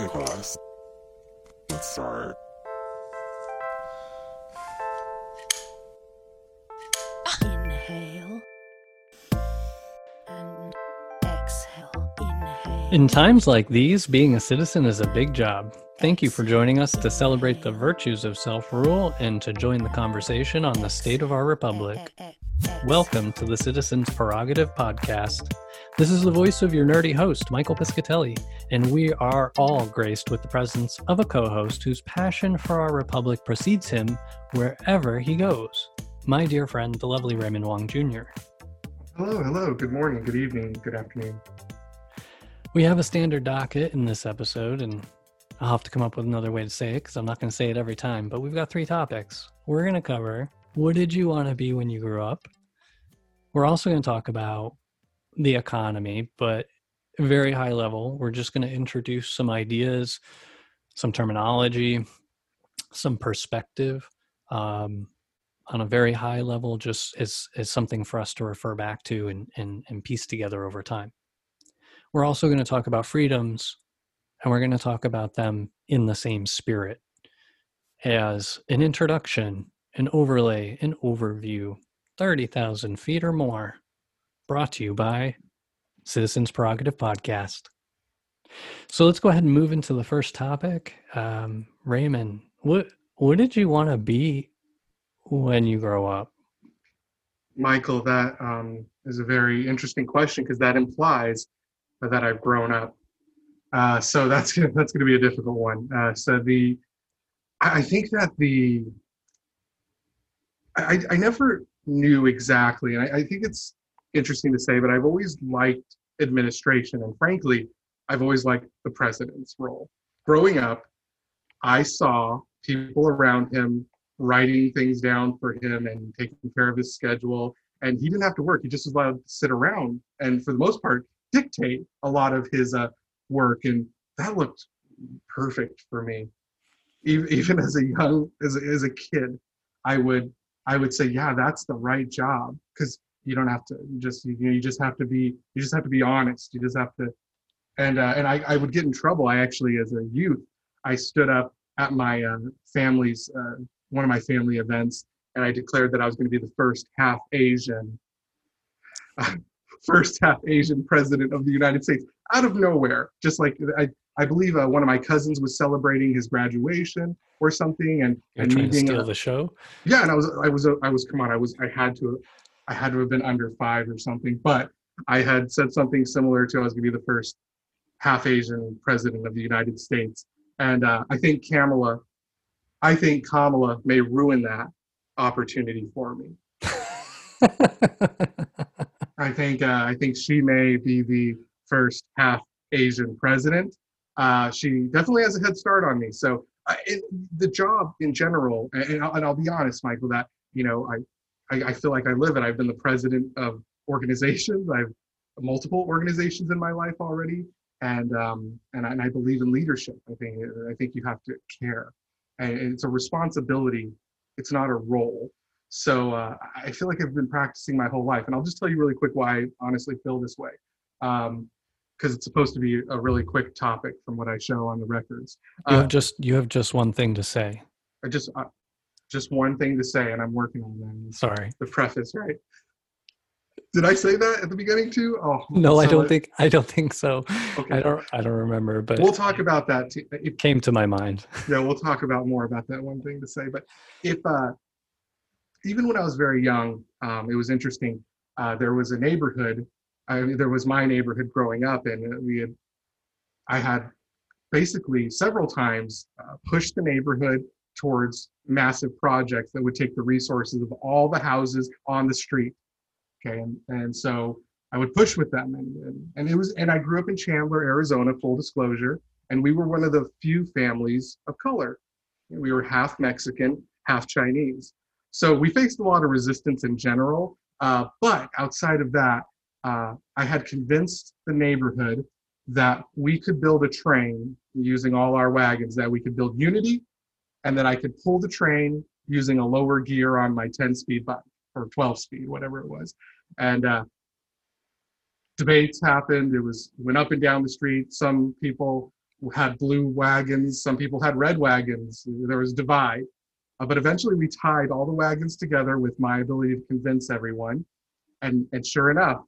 Hey guys, let's start. Inhale and exhale. Inhale. In times like these, being a citizen is a big job. Thank you for joining us to celebrate the virtues of self rule and to join the conversation on the state of our republic. Welcome to the Citizens Prerogative Podcast. This is the voice of your nerdy host, Michael Piscatelli, and we are all graced with the presence of a co host whose passion for our republic precedes him wherever he goes. My dear friend, the lovely Raymond Wong Jr. Hello, hello. Good morning, good evening, good afternoon. We have a standard docket in this episode, and I'll have to come up with another way to say it because I'm not going to say it every time. But we've got three topics. We're going to cover what did you want to be when you grew up? We're also going to talk about the economy, but very high level. We're just going to introduce some ideas, some terminology, some perspective um, on a very high level, just as, as something for us to refer back to and, and, and piece together over time. We're also going to talk about freedoms, and we're going to talk about them in the same spirit as an introduction, an overlay, an overview, 30,000 feet or more, brought to you by Citizens Prerogative Podcast. So let's go ahead and move into the first topic. Um, Raymond, what what did you want to be when you grow up? Michael, that um, is a very interesting question because that implies that I've grown up. Uh, so that's gonna, that's going to be a difficult one. Uh, so the I think that the I, I never knew exactly, and I, I think it's interesting to say, but I've always liked administration, and frankly, I've always liked the president's role. Growing up, I saw people around him writing things down for him and taking care of his schedule, and he didn't have to work. He just was allowed to sit around, and for the most part, dictate a lot of his uh, work, and that looked perfect for me. Even, even as a young, as a, as a kid, I would I would say, yeah, that's the right job because you don't have to just you, know, you just have to be you just have to be honest. You just have to, and uh, and I, I would get in trouble. I actually, as a youth, I stood up at my uh, family's uh, one of my family events, and I declared that I was going to be the first half Asian, first half Asian president of the United States out of nowhere. Just like I, I believe uh, one of my cousins was celebrating his graduation or something, and You're and trying to steal a- the show? yeah, and I was I was I was come on, I was I had to I had to have been under five or something, but I had said something similar to I was going to be the first half Asian president of the United States, and uh, I think Kamala, I think Kamala may ruin that opportunity for me. I think uh, I think she may be the first half Asian president. Uh, she definitely has a head start on me. So uh, it, the job in general, and, and, I'll, and I'll be honest, Michael, that you know I, I I feel like I live it. I've been the president of organizations. I've multiple organizations in my life already, and um, and I, and I believe in leadership. I think I think you have to care, and it's a responsibility. It's not a role. So uh, I feel like I've been practicing my whole life, and I'll just tell you really quick why I honestly feel this way, because it's supposed to be a really quick topic from what I show on the records. you Uh, have just you have just one thing to say. I just uh, just one thing to say, and I'm working on that. Sorry. The preface, right? Did I say that at the beginning too? Oh No, I don't it- think I don't think so. Okay. I don't I don't remember, but We'll talk about that. Too. It came to my mind. yeah, we'll talk about more about that one thing to say. But if uh, even when I was very young, um, it was interesting. Uh, there was a neighborhood. I mean, there was my neighborhood growing up, and uh, we had, I had basically several times uh, pushed the neighborhood towards massive projects that would take the resources of all the houses on the street. Okay, and, and so I would push with them, and, and it was, and I grew up in Chandler, Arizona. Full disclosure, and we were one of the few families of color. We were half Mexican, half Chinese. So we faced a lot of resistance in general. Uh, but outside of that, uh, I had convinced the neighborhood that we could build a train using all our wagons, that we could build unity, and that I could pull the train using a lower gear on my 10 speed bike or 12 speed, whatever it was. And uh, debates happened. It was went up and down the street. Some people had blue wagons, some people had red wagons. There was divide. Uh, but eventually we tied all the wagons together with my ability to convince everyone. And, and sure enough,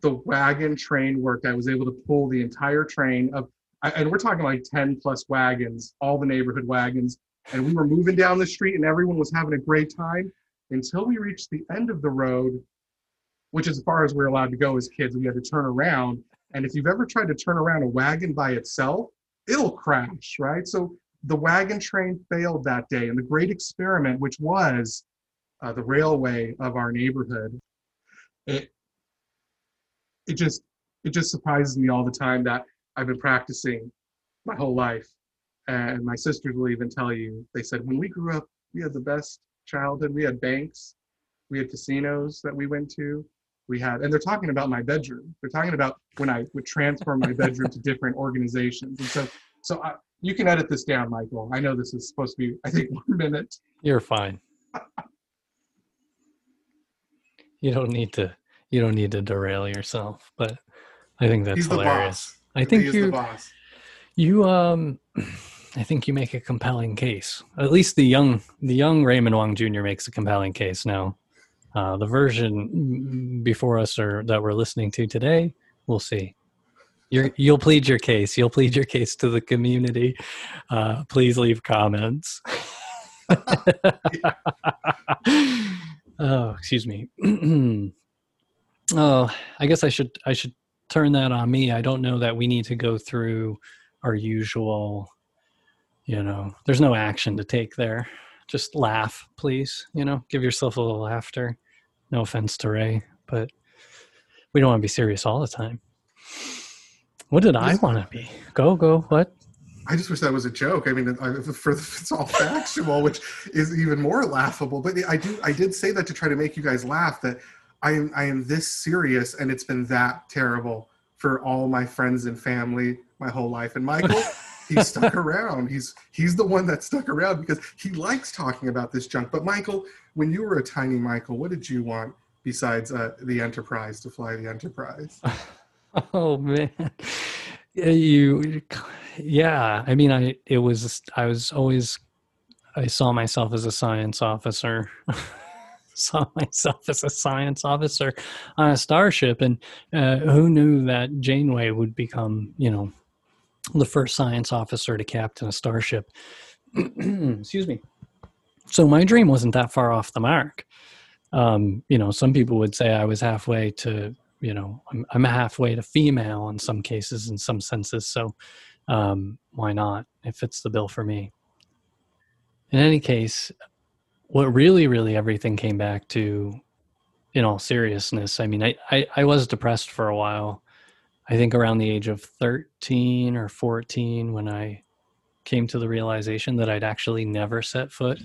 the wagon train worked. I was able to pull the entire train of, and we're talking like 10 plus wagons, all the neighborhood wagons. And we were moving down the street and everyone was having a great time until we reached the end of the road, which as far as we're allowed to go as kids. We had to turn around. And if you've ever tried to turn around a wagon by itself, it'll crash, right? So the wagon train failed that day. And the great experiment, which was uh, the railway of our neighborhood, it, it just it just surprises me all the time that I've been practicing my whole life. And my sisters will even tell you, they said, when we grew up, we had the best childhood. We had banks, we had casinos that we went to. We had, and they're talking about my bedroom. They're talking about when I would transfer my bedroom to different organizations. And so, so I, you can edit this down, Michael. I know this is supposed to be, I think, one minute. You're fine. you don't need to. You don't need to derail yourself. But I think that's He's hilarious. I think you. You um I think you make a compelling case. At least the young the young Raymond Wong Jr. makes a compelling case now. Uh, the version before us or that we're listening to today, we'll see. You're, you'll plead your case. You'll plead your case to the community. Uh, please leave comments. oh, excuse me. oh, I guess I should I should turn that on me. I don't know that we need to go through our usual you know there's no action to take there just laugh please you know give yourself a little laughter no offense to ray but we don't want to be serious all the time what did i want to be go go what I just wish that was a joke. I mean, I- for it's all factual, which is even more laughable. But I do, I did say that to try to make you guys laugh. That I am, I am this serious, and it's been that terrible for all my friends and family my whole life. And Michael, he's stuck around. He's he's the one that stuck around because he likes talking about this junk. But Michael, when you were a tiny Michael, what did you want besides uh, the Enterprise to fly the Enterprise? oh man Yeah, you yeah i mean i it was i was always i saw myself as a science officer saw myself as a science officer on a starship and uh, who knew that janeway would become you know the first science officer to captain a starship. Excuse me. So my dream wasn't that far off the mark. Um, you know some people would say i was halfway to you know I'm, I'm halfway to female in some cases in some senses. So um, why not it fits the bill for me. In any case what really really everything came back to in all seriousness i mean I, I i was depressed for a while i think around the age of 13 or 14 when i came to the realization that i'd actually never set foot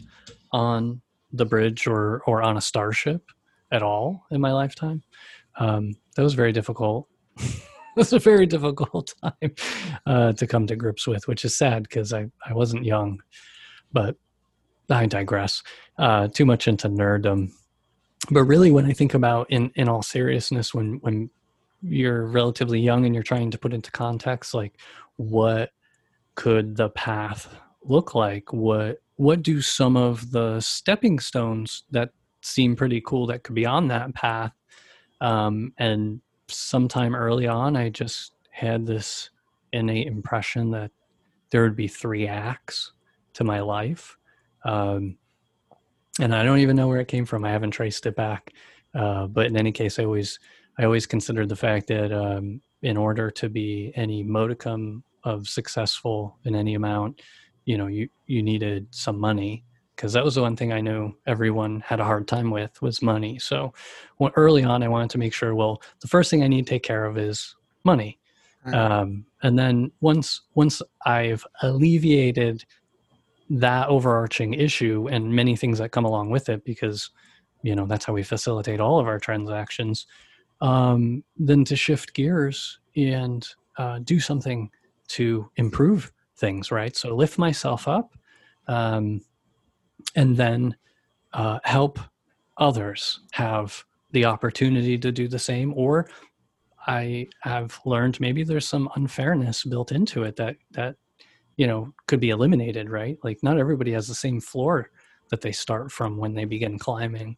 on the bridge or or on a starship at all in my lifetime um, that was very difficult. it was a very difficult time uh, to come to grips with, which is sad because I, I wasn't young. But I digress. Uh, too much into nerddom. But really, when I think about, in in all seriousness, when when you're relatively young and you're trying to put into context, like what could the path look like? What what do some of the stepping stones that seem pretty cool that could be on that path? Um, and sometime early on i just had this innate impression that there would be three acts to my life. Um, and i don't even know where it came from. I haven't traced it back. Uh, but in any case i always i always considered the fact that um, in order to be any modicum of successful in any amount you know you you needed some money because that was the one thing I knew everyone had a hard time with was money. So well, early on, I wanted to make sure. Well, the first thing I need to take care of is money, um, and then once once I've alleviated that overarching issue and many things that come along with it, because you know that's how we facilitate all of our transactions. Um, then to shift gears and uh, do something to improve things, right? So lift myself up. Um, and then uh, help others have the opportunity to do the same or I have learned maybe there's some unfairness built into it that that you know could be eliminated, right? Like not everybody has the same floor that they start from when they begin climbing.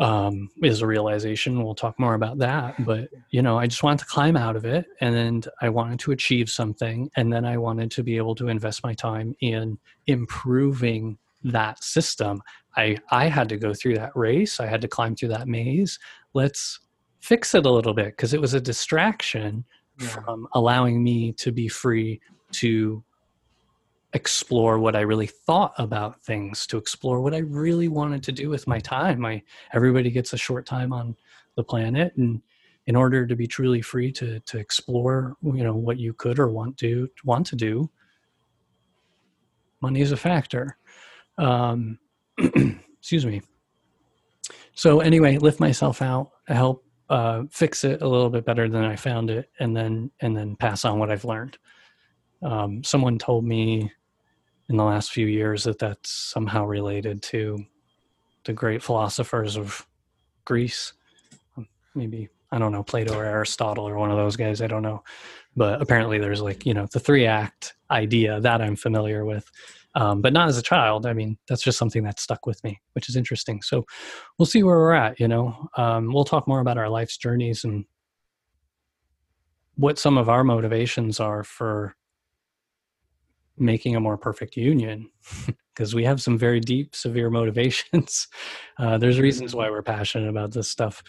Um, is a realization. We'll talk more about that. But you know, I just wanted to climb out of it, and I wanted to achieve something, and then I wanted to be able to invest my time in improving that system. I I had to go through that race. I had to climb through that maze. Let's fix it a little bit because it was a distraction Yeah. from allowing me to be free to explore what I really thought about things, to explore what I really wanted to do with my time. I everybody gets a short time on the planet and in order to be truly free to to explore, you know, what you could or want to want to do, money is a factor. Um, excuse me. So anyway, lift myself out, help uh, fix it a little bit better than I found it, and then and then pass on what I've learned. Um, someone told me in the last few years that that's somehow related to the great philosophers of Greece. Um, Maybe I don't know Plato or Aristotle or one of those guys. I don't know, but apparently there's like you know the three act idea that I'm familiar with, um, but not as a child. I mean that's just something that stuck with me, which is interesting. So we'll see where we're at. You know, um, we'll talk more about our life's journeys and what some of our motivations are for making a more perfect union because we have some very deep severe motivations uh, there's reasons why we're passionate about this stuff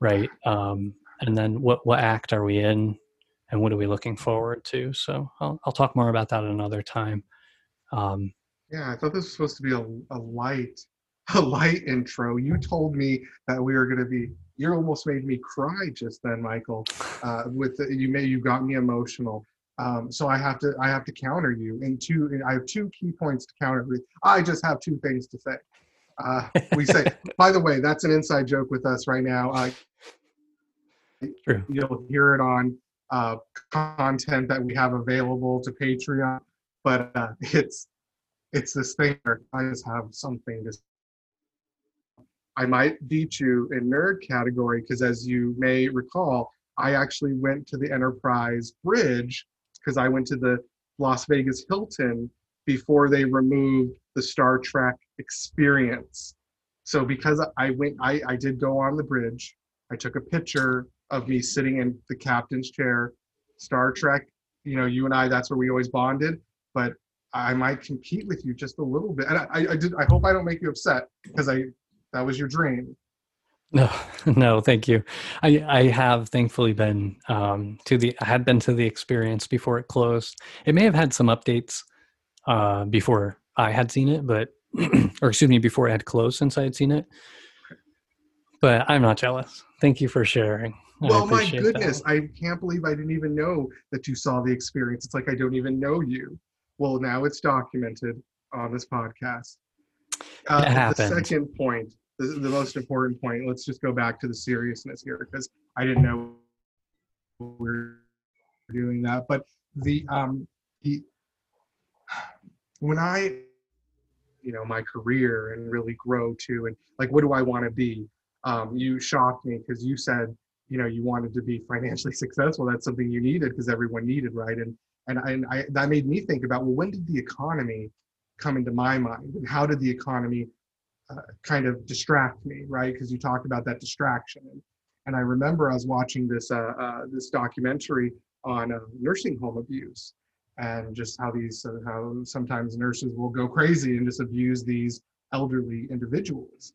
right um, and then what what act are we in and what are we looking forward to so i'll, I'll talk more about that another time um, Yeah, I thought this was supposed to be a, a light, a light intro. You told me that we were going to be. You almost made me cry just then, Michael. Uh, with the, you, made you got me emotional. Um, so I have to, I have to counter you. And two, and I have two key points to counter. I just have two things to say. Uh, we say, by the way, that's an inside joke with us right now. Uh, True. you'll hear it on uh, content that we have available to Patreon, but uh, it's it's this thing where I just have something to. I might beat you in nerd category because, as you may recall, I actually went to the Enterprise Bridge because I went to the Las Vegas Hilton before they removed the Star Trek experience. So because I went, I, I did go on the bridge. I took a picture of me sitting in the captain's chair. Star Trek, you know, you and I, that's where we always bonded. But I might compete with you just a little bit. And I, I, did. I hope I don't make you upset because I that was your dream. No, no, thank you. I I have thankfully been um, to the I had been to the experience before it closed. It may have had some updates uh, before I had seen it, but or excuse me, before it had closed since I had seen it. But I'm not jealous. Thank you for sharing. Well, my appreciate that. goodness, I can't believe I didn't even know that you saw the experience. It's like I don't even know you. Well, now it's documented on this podcast. Uh, the second point, the, the most important point. Let's just go back to the seriousness here because I didn't know we we're doing that. But the um the when I you know my career and really grow to and like what do I want to be? Um, you shocked me because you said you know you wanted to be financially successful. That's something you needed because everyone needed, right? And and I, and I that made me think about well when did the economy come into my mind and how did the economy uh, kind of distract me, right? Because you talked about that distraction. And, I remember I was watching this uh, uh, this documentary on uh, nursing home abuse and just how these uh, how sometimes nurses will go crazy and just abuse these elderly individuals.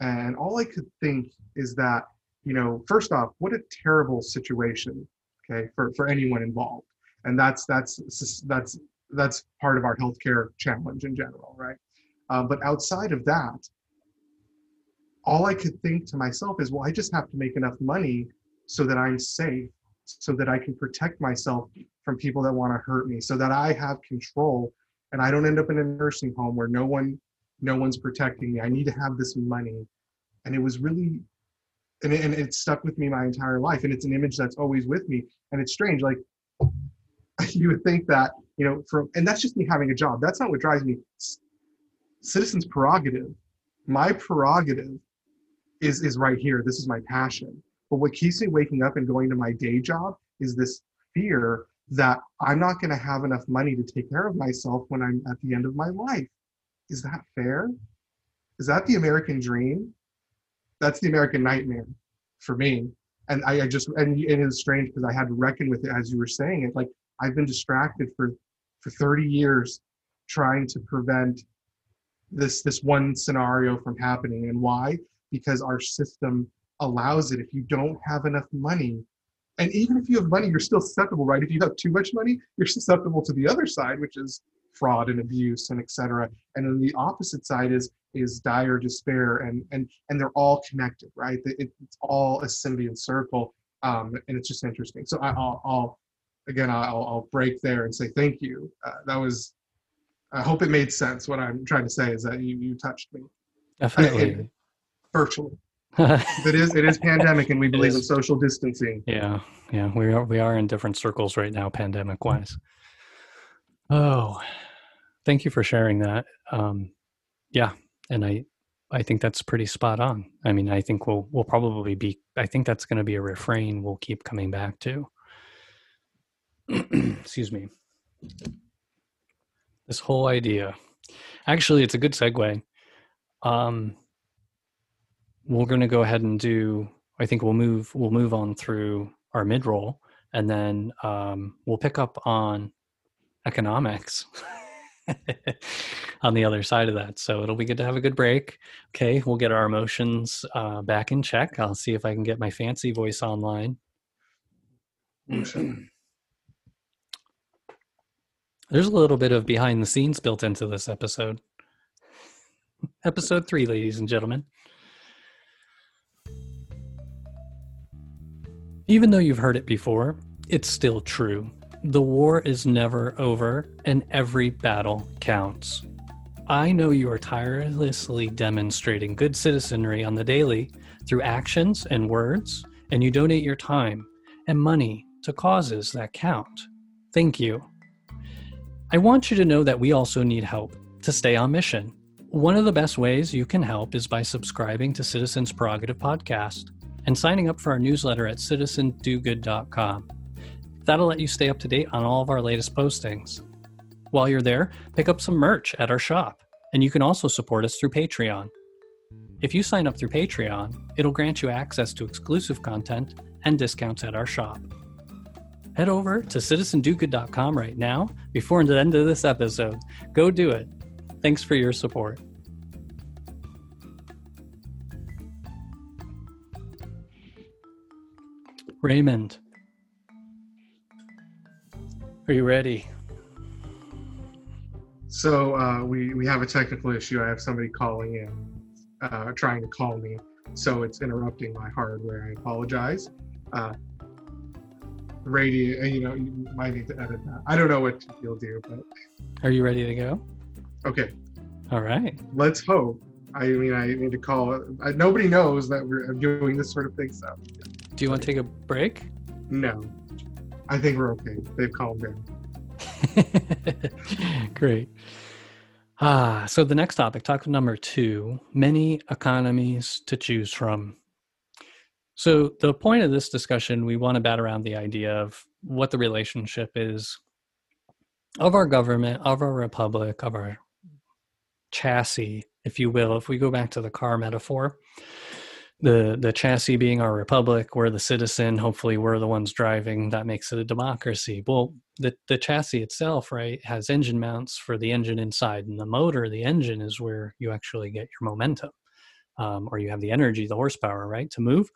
And all I could think is that you know first off, what a terrible situation, okay, for for anyone involved. And that's that's that's that's part of our healthcare challenge in general, right? Um, but outside of that, all I could think to myself is, well, I just have to make enough money so that I'm safe, so that I can protect myself from people that want to hurt me, so that I have control and I don't end up in a nursing home where no one, no one's protecting me. I need to have this money, and it was really, and it, and it stuck with me my entire life, and it's an image that's always with me, and it's strange, like you would think that you know from and that's just me having a job. That's not what drives me citizens prerogative my prerogative is is right here this is my passion But what keeps me waking up and going to my day job is this fear that I'm not going to have enough money to take care of myself when I'm at the end of my life. Is that fair? Is that the American dream? That's the American nightmare for me. And I, I just, and it is strange because I had to reckon with it as you were saying it. Like I've been distracted for, for 30 years trying to prevent this, this one scenario from happening. And why? Because our system allows it. If you don't have enough money, and even if you have money, you're still susceptible, right? If you have too much money, you're susceptible to the other side, which is fraud and abuse and etc. And then the opposite side is is dire despair, and and and they're all connected, right? It, it's all a symbiont circle, um, and it's just interesting. So I, will I'll again I'll, I'll break there and say thank you. Uh, that was. I hope it made sense. What I'm trying to say is that you you touched me. Definitely. virtually. it is it is pandemic and we believe in social distancing yeah yeah we are we are in different circles right now pandemic wise oh thank you for sharing that um yeah and i i think that's pretty spot on i mean i think we'll we'll probably be i think that's going to be a refrain we'll keep coming back to excuse me this whole idea. Actually it's a good segue. Um we're going to go ahead and do i think we'll move we'll move on through our mid roll and then um, we'll pick up on economics on the other side of that. So it'll be good to have a good break. Okay we'll get our emotions uh, back in check. I'll see if i can get my fancy voice online there's a little bit of behind the scenes built into this episode episode three ladies and gentlemen Even though you've heard it before, it's still true. The war is never over, and every battle counts. I know you are tirelessly demonstrating good citizenry on the daily through actions and words, and you donate your time and money to causes that count. Thank you. I want you to know that we also need help to stay on mission. One of the best ways you can help is by subscribing to Citizens Prerogative Podcast and signing up for our newsletter at citizendogood.com. That'll let you stay up to date on all of our latest postings. While you're there, pick up some merch at our shop, and you can also support us through Patreon. If you sign up through Patreon, it'll grant you access to exclusive content and discounts at our shop. Head over to citizendogood.com right now before the end of this episode. Go do it. Thanks for your support. Raymond, are you ready? So uh, we we have a technical issue. I have somebody calling in, uh, trying to call me, so it's interrupting my hardware. I apologize. Uh, radio, you know, you might need to edit that. I don't know what you'll do, but are you ready to go? Okay. All right. Let's hope. I mean, I need to call. I, nobody knows that we're doing this sort of thing, so do you want to take a break? No. I think we're okay. They've calmed down. Great. Ah, so the next topic, topic number two many economies to choose from. So, the point of this discussion, we want to bat around the idea of what the relationship is of our government, of our republic, of our chassis, if you will. If we go back to the car metaphor, the the chassis being our republic we're the citizen hopefully we're the ones driving that makes it a democracy well the the chassis itself right has engine mounts for the engine inside and the motor the engine is where you actually get your momentum um, or you have the energy the horsepower right to move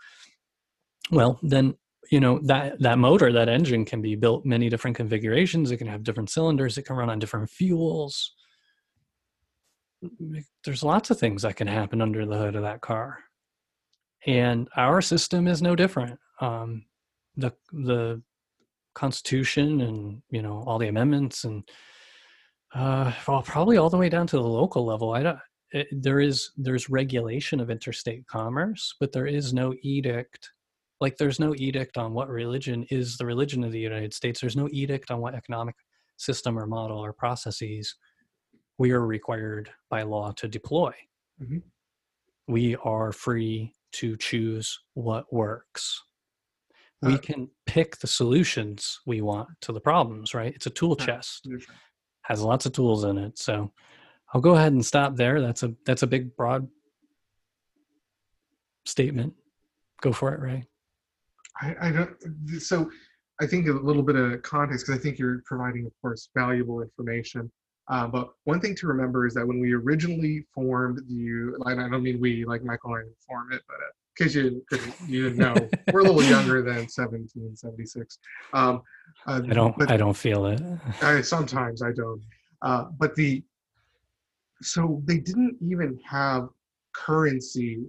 well then you know that that motor that engine can be built many different configurations it can have different cylinders it can run on different fuels there's lots of things that can happen under the hood of that car and our system is no different. Um, the the Constitution and you know all the amendments and uh, well, probably all the way down to the local level. I don't. It, there is there's regulation of interstate commerce, but there is no edict. Like there's no edict on what religion is the religion of the United States. There's no edict on what economic system or model or processes we are required by law to deploy. Mm-hmm. We are free to choose what works. We Uh, can pick the solutions we want to the problems, right? It's a tool chest, has lots of tools in it. So I'll go ahead and stop there. That's a that's a big broad statement. Go for it, Ray. I, I don't. So, I think a little bit of context because I think you're providing, of course, valuable information. Uh, but one thing to remember is that when we originally formed the, like, I don't mean we, like Michael and I didn't form it, but uh, in case you couldn't, you didn't know, we're a little younger than 1776. Um, uh, I don't I don't feel it. I, sometimes I don't. Uh, but the so they didn't even have currency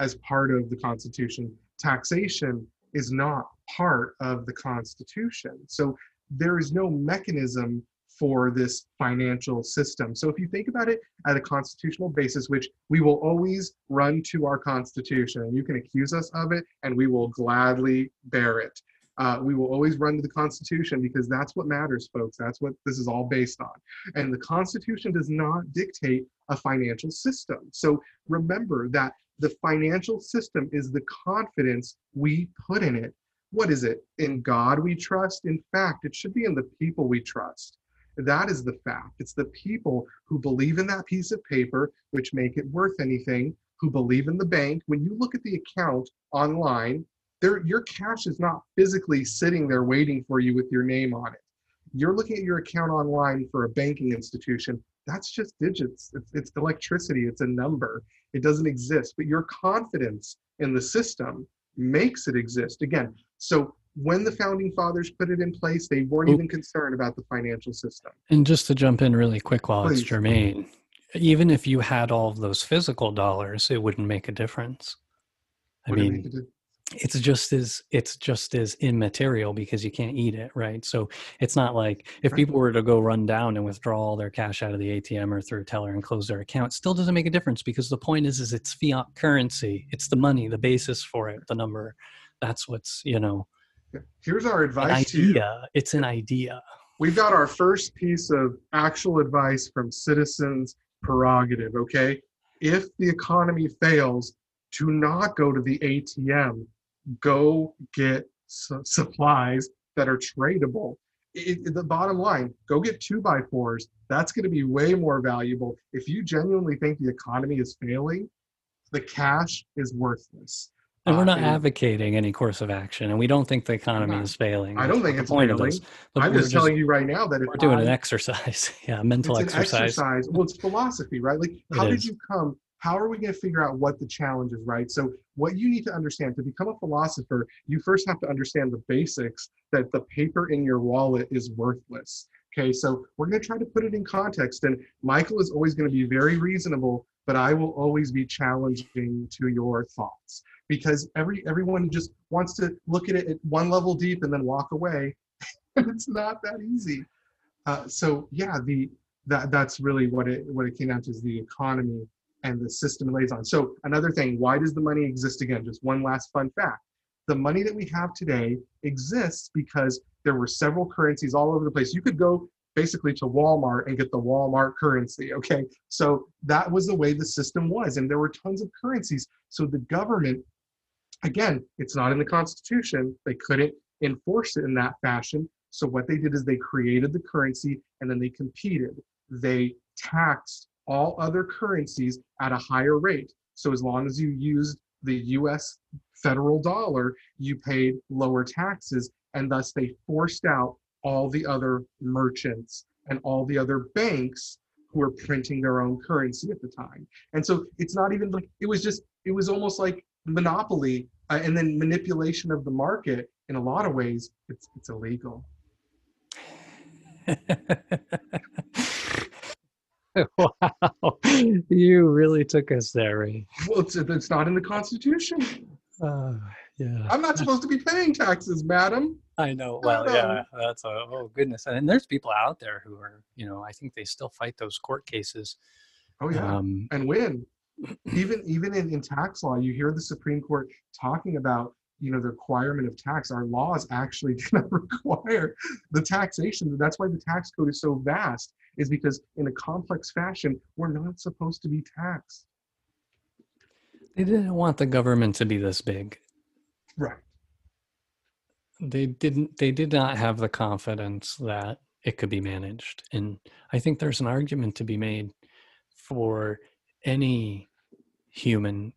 as part of the Constitution. Taxation is not part of the Constitution. So there is no mechanism for this financial system. So if you think about it at a constitutional basis, which we will always run to our Constitution, and you can accuse us of it, and we will gladly bear it. Uh, we will always run to the Constitution because that's what matters, folks. That's what this is all based on. And the Constitution does not dictate a financial system. So remember that the financial system is the confidence we put in it. What is it? In God we trust? In fact, it should be in the people we trust. That is the fact. It's the people who believe in that piece of paper, which make it worth anything, who believe in the bank. When you look at the account online, your cash is not physically sitting there waiting for you with your name on it. You're looking at your account online for a banking institution. That's just digits. It's, it's electricity. It's a number. It doesn't exist. But your confidence in the system makes it exist. Again, so when the founding fathers put it in place, they weren't even concerned about the financial system. And just to jump in really quick while it's Please. germane, even if you had all of those physical dollars, it wouldn't make a difference. I you mean, make it do? It's just as it's just as immaterial because you can't eat it right so it's not like if people were to go run down and withdraw all their cash out of the atm or through a teller and close their account it still doesn't make a difference because the point is is it's fiat currency it's the money the basis for it the number that's what's you know Here's our advice to you. idea it's an idea We've got our first piece of actual advice from citizens prerogative, okay? If the economy fails, do not go to the ATM. Go get su- supplies that are tradable. It, it- the bottom line, go get two by fours. That's going to be way more valuable. If you genuinely think the economy is failing, the cash is worthless. and we're Uh, not and advocating any course of action and we don't think the economy not. is failing I don't think it's the point of failing. I'm we're just telling you right now that if we're doing an exercise yeah mental exercise exercise. Well, it's philosophy, right? Like, It how did is. you come? How are we going to figure out what the challenge is, right? So, what you need to understand to become a philosopher, you first have to understand the basics that the paper in your wallet is worthless. Okay, so we're going to try to put it in context. And Michael is always going to be very reasonable, but I will always be challenging to your thoughts because every everyone just wants to look at it at one level deep and then walk away. it's not that easy. Uh, so yeah, the that that's really what it what it came down to is the economy and the system lays on. So another thing, why does the money exist again? Just one last fun fact. The money that we have today exists because there were several currencies all over the place. You could go basically to Walmart and get the Walmart currency. Okay. So that was the way the system was. And there were tons of currencies. So the government, again, it's not in the Constitution. They couldn't enforce it in that fashion. So what they did is they created the currency and then they competed. They taxed all other currencies at a higher rate. So as long as you used the US federal dollar, you paid lower taxes, and thus they forced out all the other merchants and all the other banks who were printing their own currency at the time. And so it's not even like it was just, it was almost like monopoly uh, and then manipulation of the market. In a lot of ways, it's, it's illegal. wow, you really took us there, Ray. Well, it's, it's not in the Constitution. Uh, yeah, I'm not supposed to be paying taxes, madam. I know. Well, yeah, that's a oh goodness. And there's people out there who are, you know, I think they still fight those court cases. Oh yeah, Um, and win. Even even in, in tax law, you hear the Supreme Court talking about you know the requirement of tax. Our laws actually do not require the taxation. That's why the tax code is so vast. Is because in a complex fashion, we're not supposed to be taxed. They didn't want the government to be this big. Right. They didn't they did not have the confidence that it could be managed. And I think there's an argument to be made for any human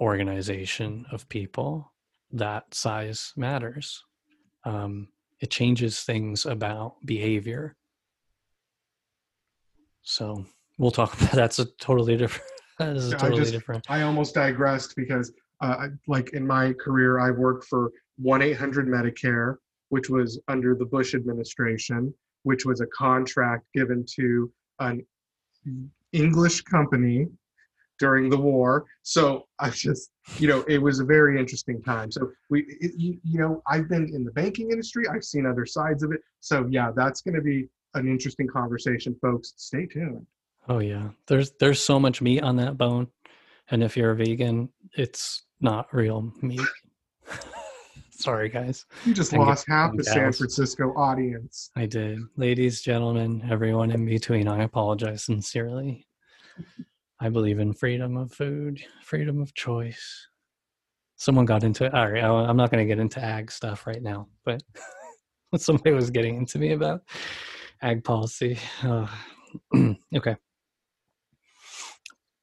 organization of people that size matters. Um, it changes things about behavior. So we'll talk about that's a totally different. That is a Yeah, I totally just- different. I almost digressed because, uh, like in my career, I worked for 1 800 Medicare, which was under the Bush administration, which was a contract given to an English company during the war. So I just, you know, it was a very interesting time. So we, it, you, you know, I've been in the banking industry, I've seen other sides of it. So yeah, that's going to be an interesting conversation, folks. Stay tuned. Oh yeah, there's there's so much meat on that bone, and if you're a vegan, it's not real meat. Sorry, guys. You just lost half the San. Francisco audience. I did. Ladies, gentlemen, everyone in between, I apologize sincerely. I believe in freedom of food, freedom of choice. Someone got into it. All right, I- I'm not going to get into ag stuff right now, but what somebody was getting into me about ag policy. Okay.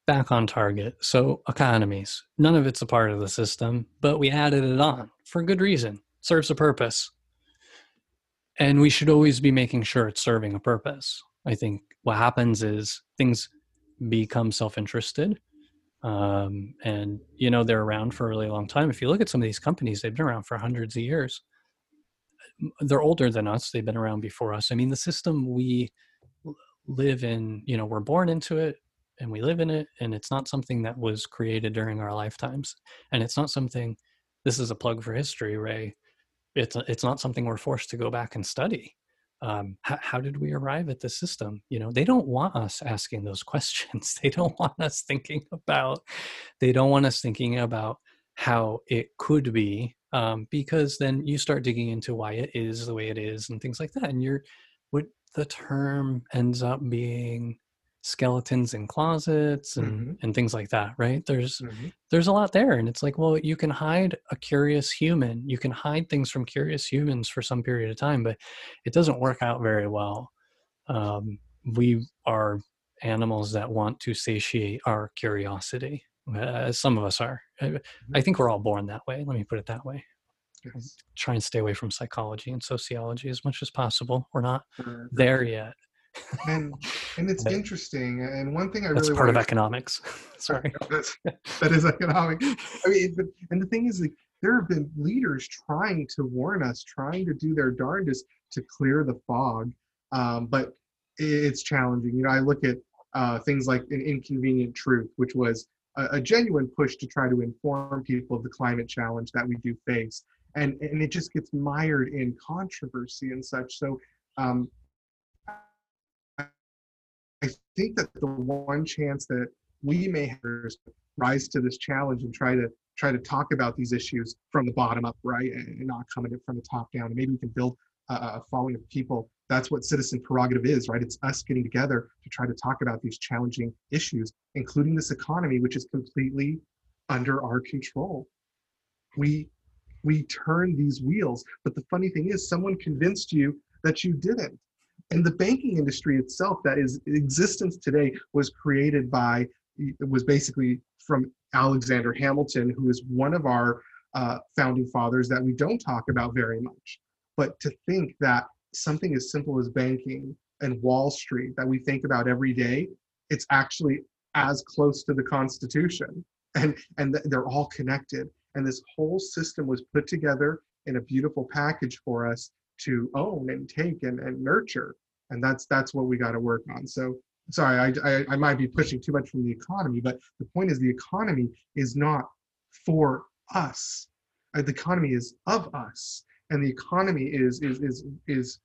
Back on target. So, economies. None of it's a part of the system, but we added it on for good reason. Serves a purpose and we should always be making sure it's serving a purpose. I think what happens is things become self-interested, um, and you know they're around for a really long time. If you look at some of these companies, they've been around for hundreds of years. They're older than us. They've been around before us. I mean, the system we live in, you know, we're born into it and we live in it, and it's not something that was created during our lifetimes, and it's not something. This is a plug for history, Ray it's it's not something we're forced to go back and study um, how, how did we arrive at this system you know they don't want us asking those questions they don't want us thinking about they don't want us thinking about how it could be um, because then you start digging into why it is the way it is and things like that and you're what the term ends up being skeletons in closets and and things like that right? There's Mhm. there's a lot there and it's like well you can hide a curious human you can hide things from curious humans for some period of time but it doesn't work out very well. Um, we are animals that want to satiate our curiosity uh, some of us are I, I think we're all born that way let me put it that way Yes. try and stay away from psychology and sociology as much as possible we're not Uh, there yet and and it's interesting. And one thing I that's really part of wanted- economics sorry That's- that is economic. I mean, but, and the thing is, like, there have been leaders trying to warn us, trying to do their darndest to clear the fog, um, but it's challenging. You know, I look at uh, things like an inconvenient truth, which was a, a genuine push to try to inform people of the climate challenge that we do face, and and it just gets mired in controversy and such. So. Um, I think that the one chance that we may have is rise to this challenge and try to try to talk about these issues from the bottom up, right, and not coming from the top down. And maybe we can build a, a following of people. That's what citizen prerogative is, right? It's us getting together to try to talk about these challenging issues, including this economy, which is completely under our control. We we turn these wheels, but the funny thing is, someone convinced you that you didn't and the banking industry itself that is existence today was created by was basically from alexander hamilton who is one of our uh, founding fathers that we don't talk about very much but to think that something as simple as banking and wall street that we think about every day it's actually as close to the constitution. And and they're all connected. And this whole system was put together in a beautiful package for us to own and take and, and nurture. And that's that's what we got to work on. So sorry I, I i might be pushing too much from the economy but the point is the economy is not for us. Uh, the economy is of us and the economy is is is is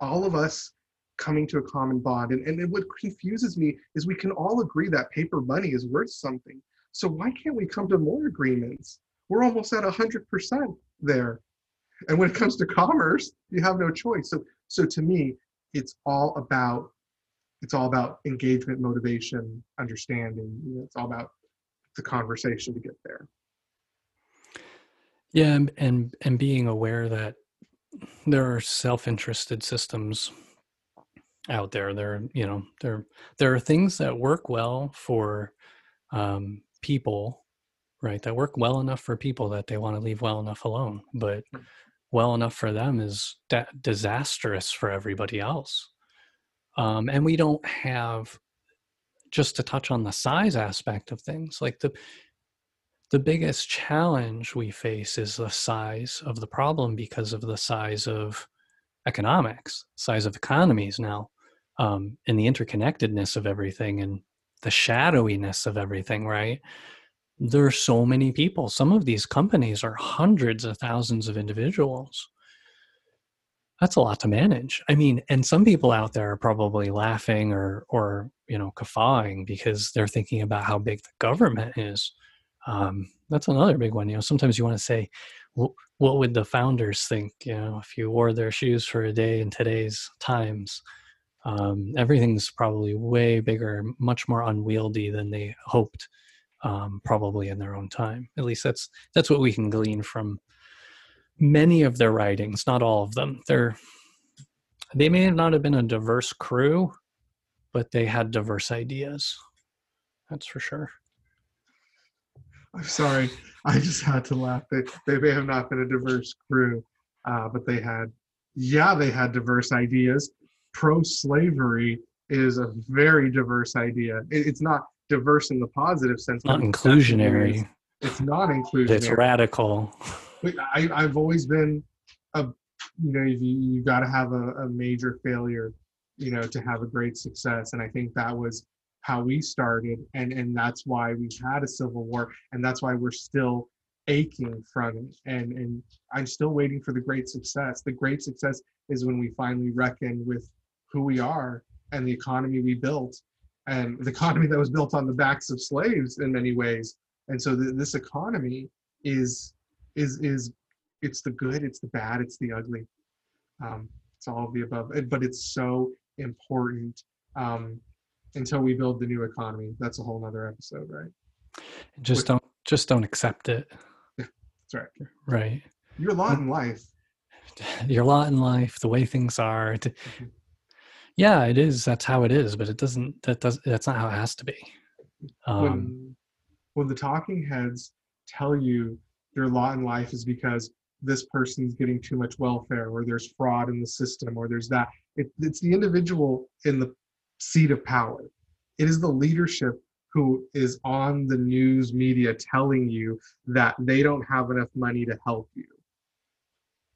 all of us coming to a common bond. And, and what confuses me is we can all agree that paper money is worth something. So why can't we come to more agreements? We're almost at 100% there. And when it comes to commerce you have no choice. So so to me it's all about it's all about engagement motivation understanding. You know, it's all about the conversation to get there. Yeah, and and, and being aware that there are self-interested systems out there. There, you know, there there are things that work well for um, people, right? That work well enough for people that they want to leave well enough alone, but well enough for them is da- disastrous for everybody else. Um, and we don't have just to touch on the size aspect of things like the the biggest challenge we face is the size of the problem because of the size of economics size of economies now um, and the interconnectedness of everything and the shadowiness of everything right? There are so many people. Some of these companies are hundreds of thousands of individuals. That's a lot to manage. I mean and some people out there are probably laughing or or you know guffawing because they're thinking about how big the government is um, that's another big one you know sometimes you want to say well, what would the founders think you know if you wore their shoes for a day in today's times um, everything's probably way bigger much more unwieldy than they hoped um, probably in their own time at least that's that's what we can glean from many of their writings, not all of them. They're they may not have been a diverse crew, but they had diverse ideas. That's for sure. I'm sorry, I just had to laugh. They, they may have not been a diverse crew, uh, but they had, yeah, they had diverse ideas. Pro slavery is a very diverse idea. It, it's not diverse in the positive sense. Not inclusionary. It's not inclusionary. It's radical. I, I've always been a, you know, you, you got to have a, a major failure, you know, to have a great success. And I think that was how we started. And, and that's why we had a civil war. And that's why we're still aching from it. And, and I'm still waiting for the great success. The great success is when we finally reckon with who we are and the economy we built and the economy that was built on the backs of slaves in many ways. And so th- this economy is is is it's the good, it's the bad, it's the ugly. Um, it's all of the above, but it's so important um, until we build the new economy. That's a whole nother episode, right? Just With, don't just don't accept it. That's right. Right. Your lot in life. Your lot in life, the way things are. Mm-hmm. Yeah, it is. That's how it is, but it doesn't. That does. That's not how it has to be. Um, when, when the talking heads tell you your lot in life is because this person's getting too much welfare or there's fraud in the system or there's that it, it's the individual in the seat of power it is the leadership who is on the news media telling you that they don't have enough money to help you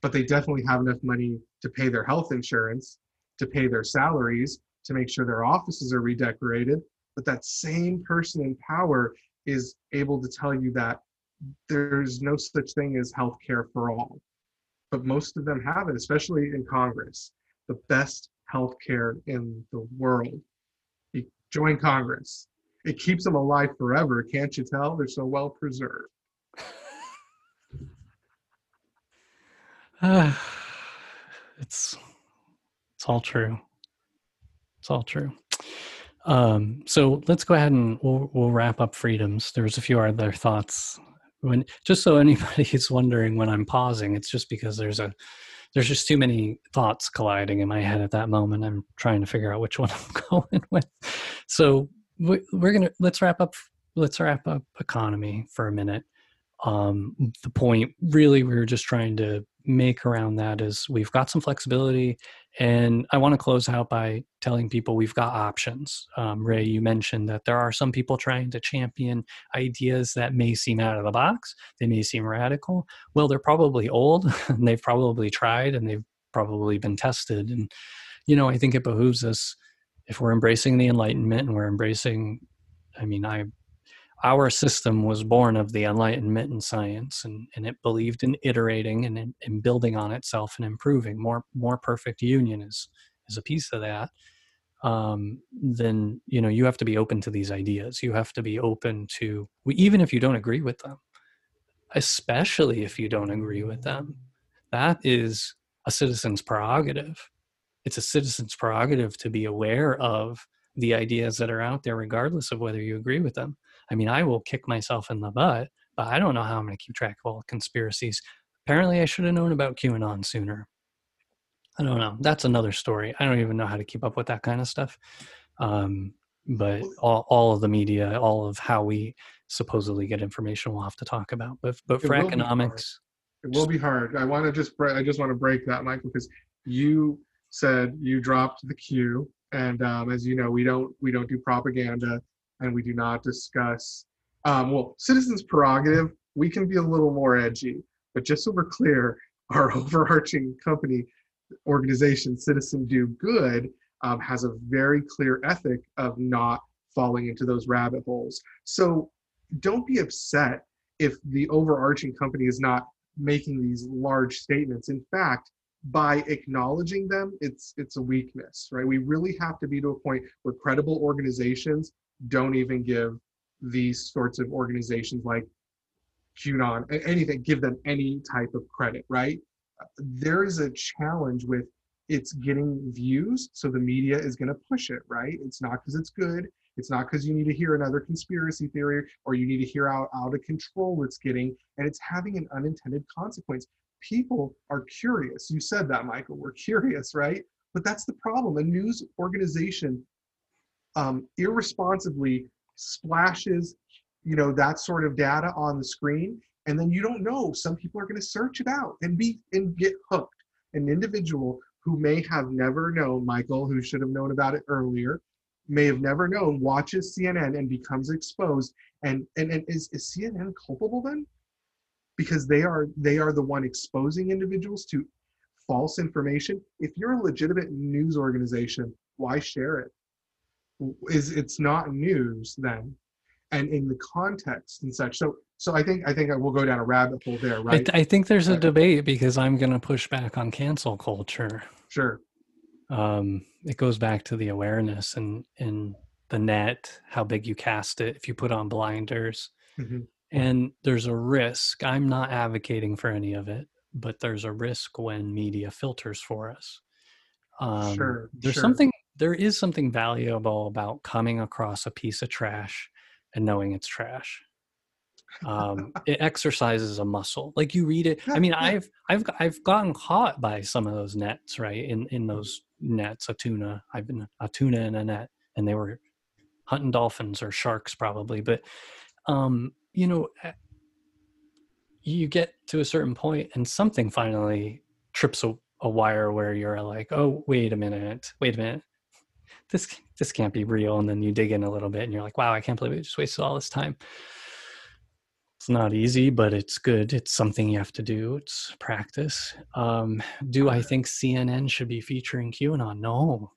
but they definitely have enough money to pay their health insurance to pay their salaries to make sure their offices are redecorated but that same person in power is able to tell you that there's no such thing as health care for all. But most of them have it, especially in Congress. The best health care in the world. Join Congress. It keeps them alive forever. Can't you tell? They're so well preserved. It's it's all true. It's all true. Um, so let's go ahead and we'll, we'll wrap up freedoms. There's a few other thoughts when just so anybody is wondering when i'm pausing it's just because there's a there's just too many thoughts colliding in my head at that moment. I'm trying to figure out which one i'm going with. So we're gonna let's wrap up let's wrap up economy for a minute. Um, the point really we were just trying to make around that is we've got some flexibility and i want to close out by telling people we've got options. Um, ray you mentioned that there are some people trying to champion ideas that may seem out of the box they may seem radical. Well they're probably old and they've probably tried and they've probably been tested and you know i think it behooves us if we're embracing the enlightenment and we're embracing i mean i our system was born of the enlightenment and science and, and it believed in iterating and in, in, building on itself and improving. More more perfect union is is a piece of that. Um, then you know you have to be open to these ideas. You have to be open to even if you don't agree with them especially if you don't agree with them that is a citizen's prerogative. It's a citizen's prerogative to be aware of the ideas that are out there regardless of whether you agree with them I mean, I will kick myself in the butt, but I don't know how I'm going to keep track of all the conspiracies. Apparently, I should have known about QAnon sooner. I don't know. That's another story. I don't even know how to keep up with that kind of stuff. Um, but all, all of the media, all of how we supposedly get information, we'll have to talk about. But but for economics, It will be hard. I want to just bre- I just want to break that, Michael, because you said you dropped the Q, and um, as you know, we don't we don't do propaganda, and we do not discuss. Um, well, citizens' prerogative. We can be a little more edgy, but just so we're clear, our overarching company organization, Citizen Do Good, um, has a very clear ethic of not falling into those rabbit holes. So don't be upset if the overarching company is not making these large statements. In fact, by acknowledging them, it's it's a weakness, right? We really have to be to a point where credible organizations don't even give these sorts of organizations like QAnon anything, give them any type of credit, right? There is a challenge with it's getting views, so the media is going to push it, right? It's not because it's good. It's not because you need to hear another conspiracy theory or you need to hear how out of control it's getting, and it's having an unintended consequence. People are curious. You said that, Michael. We're curious, right? But that's the problem. A news organization um, irresponsibly splashes, you know, that sort of data on the screen, and then you don't know. Some people are going to search it out and be and get hooked. An individual who may have never known, Michael, who should have known about it earlier, may have never known, watches CNN and becomes exposed. And and, and is, is CNN culpable then? Because they are they are the one exposing individuals to false information. If you're a legitimate news organization, why share it? Is it's not news then? And in the context and such. So so I think I think I will go down a rabbit hole there, I, right? th- I think there's a debate because I'm going to push back on cancel culture. sure. um, it goes back to the awareness and and the net, how big you cast it, if you put on blinders, Mhm. and there's a risk. I'm not advocating for any of it, but there's a risk when media filters for us. Um, Sure, there's sure. something. There is something valuable about coming across a piece of trash and knowing it's trash. Um, it exercises a muscle. Like you read it. I mean. I've I've I've gotten caught by some of those nets, right? In in those nets, a tuna. I've been a tuna in a net, and they were hunting dolphins or sharks probably. But um, you know, eh, you get to a certain point, and something finally trips a, a wire where you're like, oh, wait a minute, wait a minute. This this can't be real, and then you dig in a little bit, and you're like, "Wow, I can't believe it! Just wasted all this time." It's not easy, but it's good. It's something you have to do. It's practice. Um, do I think CNN should be featuring QAnon? No.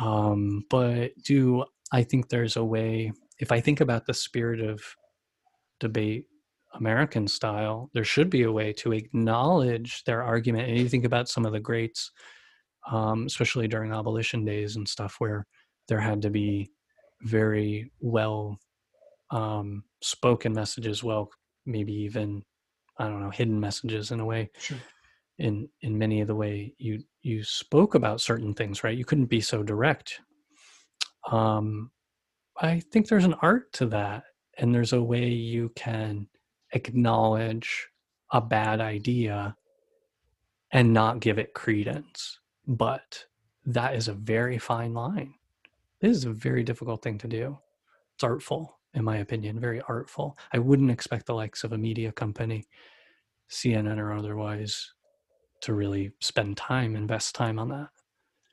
Um, but do I think there's a way? If I think about the spirit of debate, American style, there should be a way to acknowledge their argument. And you think about some of the greats, um, especially during abolition days and stuff, where there had to be very well um, spoken messages, well, maybe even I don't know, hidden messages in a way. Sure. In in many of the way you you spoke about certain things, right? You couldn't be so direct. Um, I think there's an art to that, and there's a way you can acknowledge a bad idea and not give it credence. But that is a very fine line. This is a very difficult thing to do. It's artful, in my opinion, very artful. I wouldn't expect the likes of a media company, CNN or otherwise, to really spend time, invest time on that.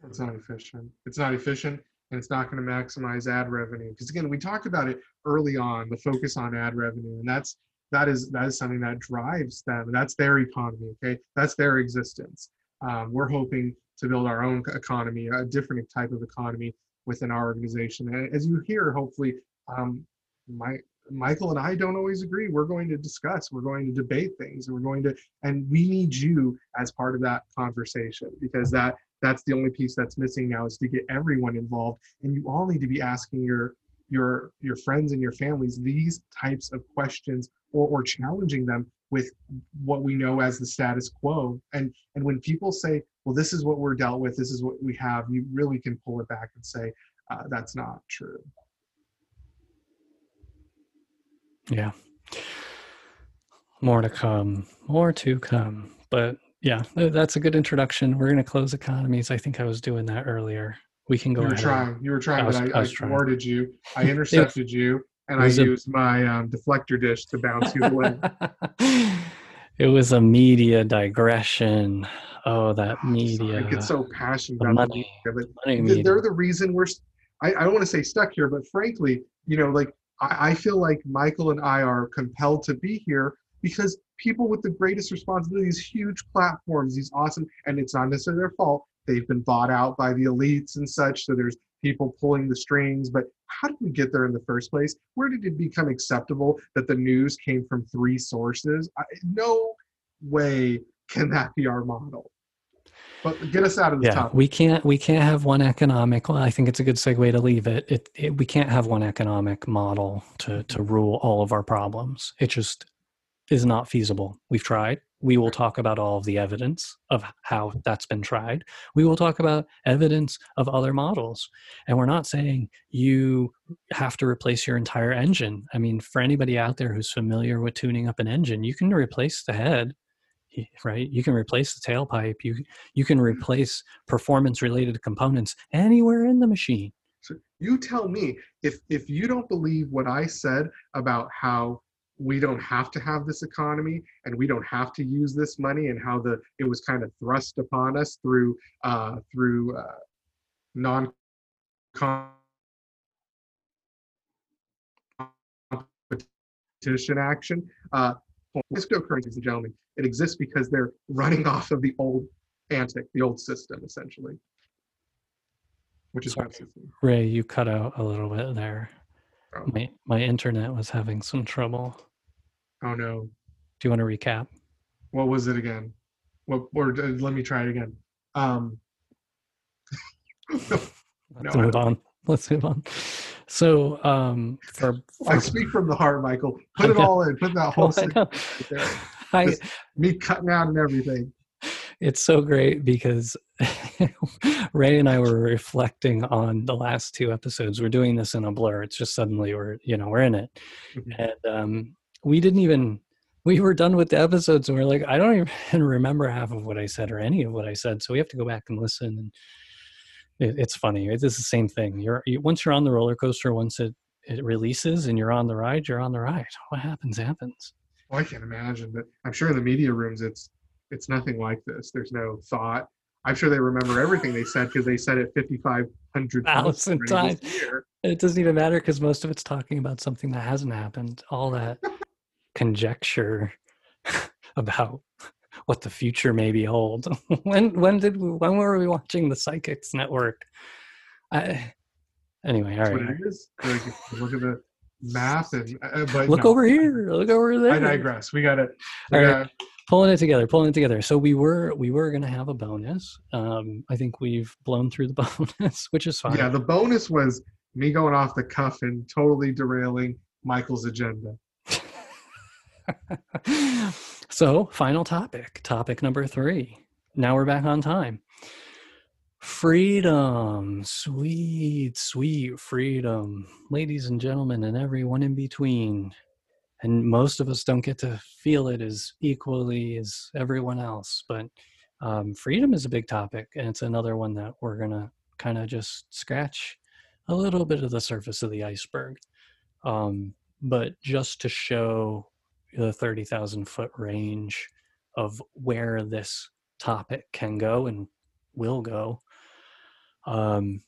It's not efficient. It's not efficient and it's not going to maximize ad revenue. Because again, we talked about it early on, the focus on ad revenue. And that's that is that is something that drives them. That's their economy. Okay. That's their existence. Um, we're hoping to build our own economy, a different type of economy within our organization. And as you hear, hopefully, um, my Michael and I don't always agree. We're going to discuss, we're going to debate things, and we're going to, and we need you as part of that conversation because that that's the only piece that's missing now is to get everyone involved. And you all need to be asking your your your friends and your families these types of questions or, or challenging them with what we know as the status quo. And and when people say, well, this is what we're dealt with, this is what we have, you really can pull it back and say, uh, that's not true. Yeah. More to come. More to come. But yeah, that's a good introduction. We're going to close economies. I think I was doing that earlier. We can go You were ahead. trying. You were trying, I was- but I I, I thwarted you. I intercepted you, and I a- used my um, deflector dish to bounce you away. it was a media digression. Oh, that media. I get so passionate the about money. media, but money media. they're the reason we're—I don't want to say stuck here, but frankly, you know, like I, I feel like Michael and I are compelled to be here because people with the greatest responsibility, these huge platforms, these awesome, and it's not necessarily their fault. They've been bought out by the elites and such, so there's people pulling the strings. But how did we get there in the first place? Where did it become acceptable that the news came from three sources? I, no way can that be our model. But get us out of the yeah topic. we can't we can't have one economic well i think it's a good segue to leave it. It, it we can't have one economic model to to rule all of our problems. It just is not feasible. We've tried. We will talk about all of the evidence of how that's been tried. We will talk about evidence of other models. And we're not saying you have to replace your entire engine. I mean for anybody out there who's familiar with tuning up an engine you can replace the head right you can replace the tailpipe you you can replace performance related components anywhere in the machine So you tell me if if you don't believe what I said about how we don't have to have this economy and we don't have to use this money and how the it was kind of thrust upon us through uh, through uh, non competition action. Uh, cryptocurrencies, and gentlemen, it exists because they're running off of the old antic, the old system, essentially, which is Sorry. Ray you cut out a little bit there Oh. my my internet was having some trouble Oh no. do you want to recap What was it again? What or uh, let me try it again. Um let's No, move on let's move on so um for, I speak from the heart, Michael. Put it all in. Put that whole I thing there. I, me cutting out and everything. it's so great because Ray and I were reflecting on the last two episodes. We're doing this in a blur. It's just suddenly we're you know we're in it, Mhm. and um, we didn't even we were done with the episodes, and we're like, I don't even remember half of what I said or any of what I said. So we have to go back and listen. And it, it's funny. It's the same thing. You're you, once you're on the roller coaster, once it it releases and you're on the ride, you're on the ride. What happens happens. Well, I can't imagine that. I'm sure in the media rooms, it's it's nothing like this. There's no thought. I'm sure they remember everything they said because they said it 5,500 Thousand times times. this year. It doesn't even matter because most of it's talking about something that hasn't happened. All that conjecture about what the future may behold. when when did we, when were we watching the Psychics Network? I, anyway, all right. it. Like, look at the map and uh, but Look no, over here. Look over there. I digress. We got. All We right. got pulling it together pulling it together so we were we were gonna have a bonus um i think we've blown through the bonus which is fine yeah. The bonus was me going off the cuff and totally derailing Michael's agenda. so final topic topic number three. Now we're back on time. Freedom. Sweet sweet freedom. Ladies and gentlemen and everyone in between. And most of us don't get to feel it as equally as everyone else but um, freedom is a big topic and it's another one that we're gonna kind of just scratch a little bit of the surface of the iceberg. Um, but just to show the 30,000 foot range of where this topic can go and will go. Um,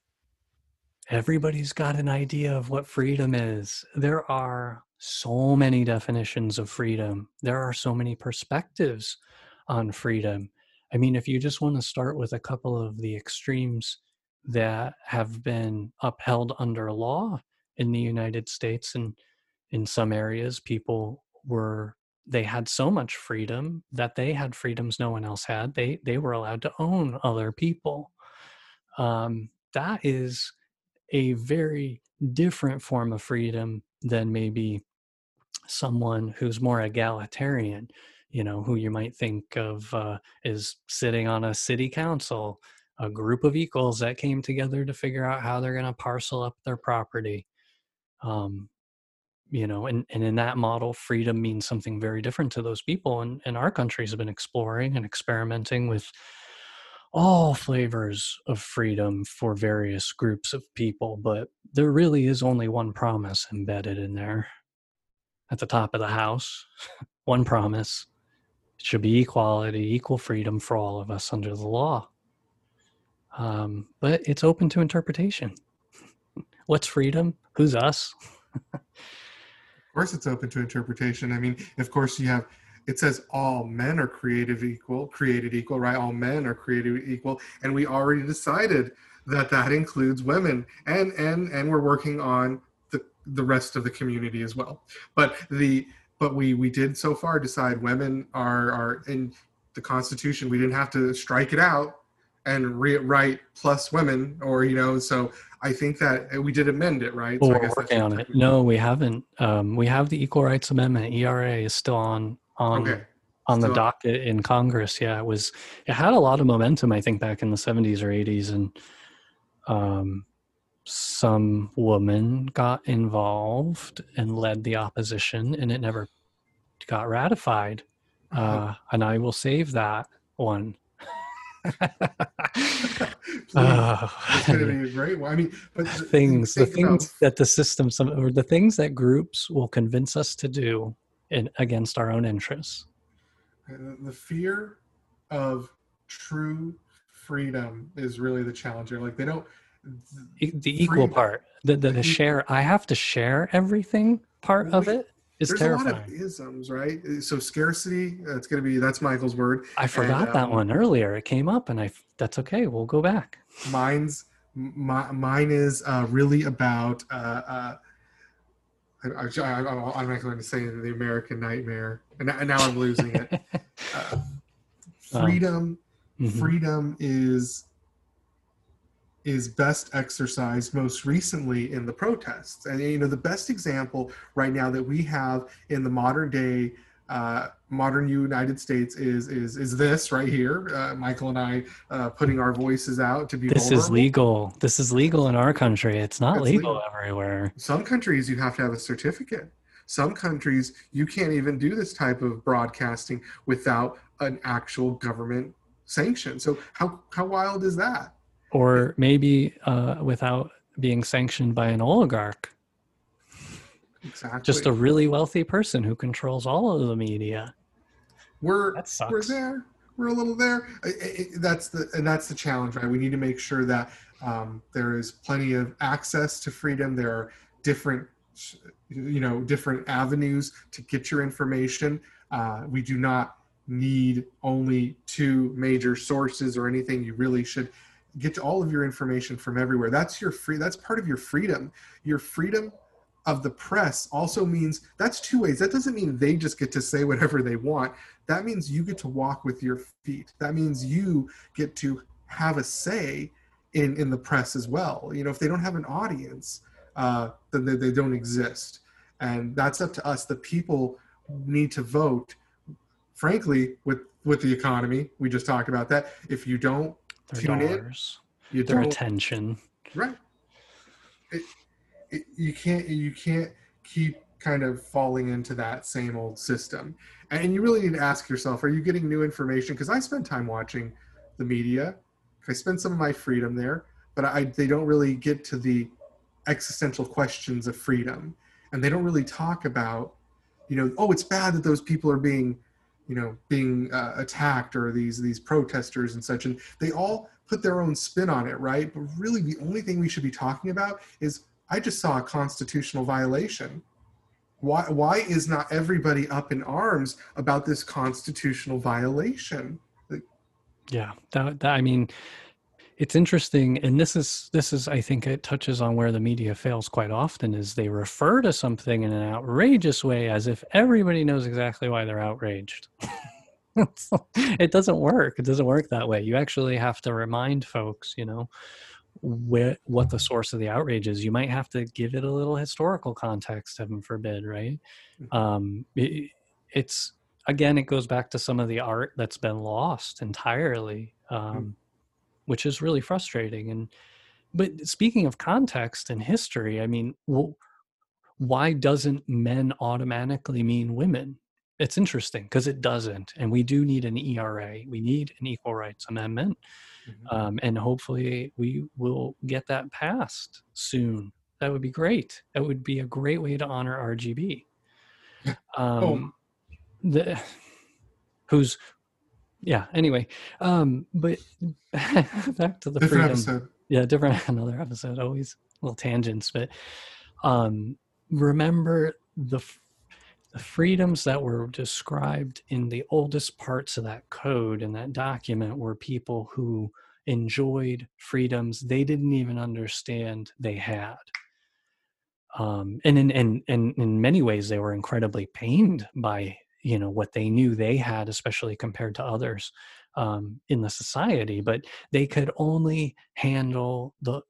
everybody's got an idea of what freedom is. There are so many definitions of freedom, there are so many perspectives on freedom. I mean, if you just want to start with a couple of the extremes that have been upheld under law in the United States and in some areas people were they had so much freedom that they had freedoms no one else had. They they were allowed to own other people. Um, that is a very different form of freedom than maybe someone who's more egalitarian you know who you might think of uh, is sitting on a city council a group of equals that came together to figure out how they're going to parcel up their property. Um, you know and, and in that model freedom means something very different to those people and, and our countries have been exploring and experimenting with all flavors of freedom for various groups of people but there really is only one promise embedded in there. At the top of the house one promise it should be equality equal freedom for all of us under the law. Um, but it's open to interpretation. What's freedom? Who's us course, it's open to interpretation. I mean, of course, you have it says all men are creative equal, created equal, right? All men are created equal, and we already decided that that includes women, and and and we're working on the the rest of the community as well. But the but we we did so far decide women are are in the Constitution. We didn't have to strike it out and rewrite plus women, or you know, so I think that we did amend it, right? Well, so I we're working on it. No, we haven't. Um, we have the Equal Rights Amendment. ERA is still on on Okay. on the docket in Congress. Yeah, it was. It had a lot of momentum, I think, back in the seventies or eighties, and um, some woman got involved and led the opposition, and it never got ratified. Uh-huh. Uh, and I will save that one. Uh, it's going to be a great one. I mean, but th- things the think about- things that the system some or the things that groups will convince us to do in against our own interests uh, the fear of true freedom is really the challenge here. Like they don't. E- the equal Free- part the, the, the the share i have to share everything part of it is There's a lot of isms, right? So scarcity. That's going to be that's Michael's word. i forgot that um, one earlier it came up and I that's okay we'll go back Mine's my, mine is uh, really about. Uh, uh, I, I, I, I'm not going to say the American nightmare, and now, and now I'm losing it. Uh, Um, freedom. Mhm. freedom is is best exercised most recently in the protests. And you know the best example right now that we have in the modern day uh, modern united states is is is this right here. Uh, michael and i uh, putting our voices out to be this is legal. This is legal in our country. It's not legal legal. everywhere. Some countries you have to have a certificate. Some countries you can't even do this type of broadcasting without an actual government sanction. So how how wild is that or maybe uh, without being sanctioned by an oligarch. Exactly just a really wealthy person who controls all of the media. We're we're there. We're a little there. I- I- I- that's the and that's the challenge right? We need to make sure that um, there is plenty of access to freedom. There are different you know different avenues to get your information. Uh, we do not need only two major sources or anything. You really should get all of your information from everywhere. That's your free that's part of your freedom. Your freedom of the press also means that's two ways. That doesn't mean they just get to say whatever they want. That means you get to walk with your feet. That means you get to have a say in in the press as well. You know if they don't have an audience uh, then they, they don't exist. And that's up to us. The people need to vote frankly with with the economy. We just talked about that. If you don't their Tune in. dollars. You their attention. Right. It, it, you can't you can't keep kind of falling into that same old system. And you really need to ask yourself are you getting new information? Because i spend time watching the media. I spend some of my freedom there but I, they don't really get to the existential questions of freedom. And they don't really talk about you know oh it's bad that those people are being you know being uh, attacked or these these protesters and such and they all put their own spin on it right? But really the only thing we should be talking about is i just saw a constitutional violation. Why why is not everybody up in arms about this constitutional violation? Yeah, that, that I mean, it's interesting, and this is this is I think it touches on where the media fails quite often is they refer to something in an outrageous way as if everybody knows exactly why they're outraged. it doesn't work. It doesn't work that way. You actually have to remind folks, you know, where what the source of the outrage is. You might have to give it a little historical context, heaven forbid, right? Mhm. Um, it, it's again, it goes back to some of the art that's been lost entirely, um, which is really frustrating. And but speaking of context and history, I mean, w- why doesn't men automatically mean women? It's interesting because it doesn't. And we do need an ERA. We need an equal rights amendment. Mhm. Um, and hopefully we will get that passed soon. That would be great. That would be a great way to honor RGB. Um, the, who's, yeah, anyway. Um, but back to the Different freedom episode. yeah different another episode always little tangents but um remember the the freedoms that were described in the oldest parts of that code in that document were people who enjoyed freedoms they didn't even understand they had um and in and, and in many ways they were incredibly pained by you know what they knew they had especially compared to others um, in the society but they could only handle the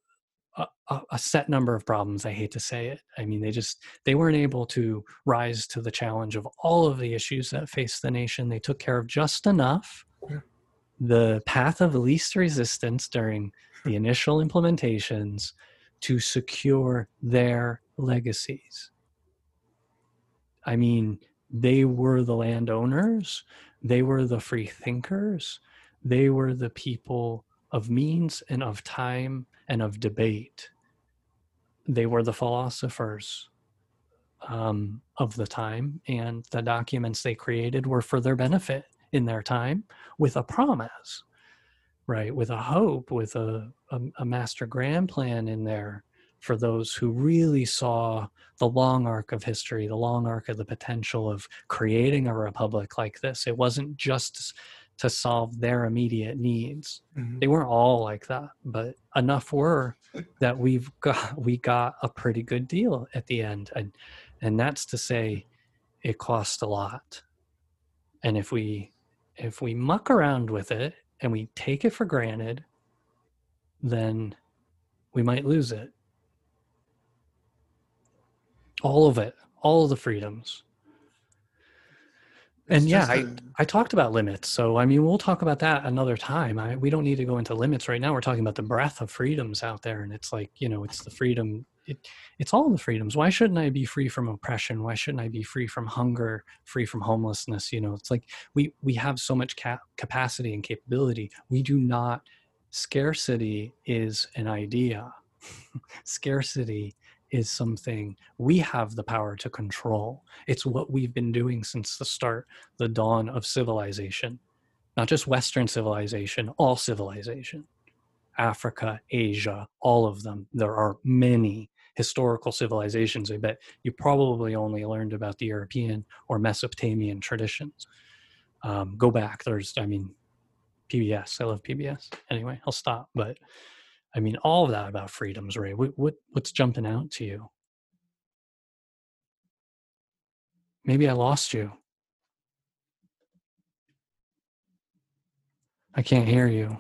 a, a set number of problems i hate to say it. I mean they just they weren't able to rise to the challenge of all of the issues that face the nation. They took care of just enough. Yeah. the path of least resistance during the initial implementations to secure their legacies. I mean they were the landowners they were the free thinkers they were the people of means and of time and of debate. They were the philosophers um, of the time, and the documents they created were for their benefit in their time with a promise, right? With a hope, with a, a, a master grand plan in there for those who really saw the long arc of history, the long arc of the potential of creating a republic like this. It wasn't just to solve their immediate needs Mhm. they weren't all like that but enough were that we've got we got a pretty good deal at the end and and that's to say it cost a lot and if we if we muck around with it and we take it for granted then we might lose it all of it all of the freedoms. It's and yeah just I, a- I talked about limits so i mean we'll talk about that another time. I, we don't need to go into limits right now. We're talking about the breadth of freedoms out there and it's like you know it's the freedom it, it's all the freedoms. Why shouldn't i be free from oppression? Why shouldn't i be free from hunger free from homelessness? You know it's like we we have so much cap- capacity and capability. We do not scarcity is an idea. Scarcity is something we have the power to control. It's what we've been doing since the start the dawn of civilization. Not just western civilization all civilization. Africa asia all of them. There are many historical civilizations. I bet you probably only learned about the european or mesopotamian traditions. Um, go back. There's i mean pbs i love pbs anyway i'll stop but i mean all of that about freedoms ray what, what what's jumping out to you maybe i lost you I can't hear you.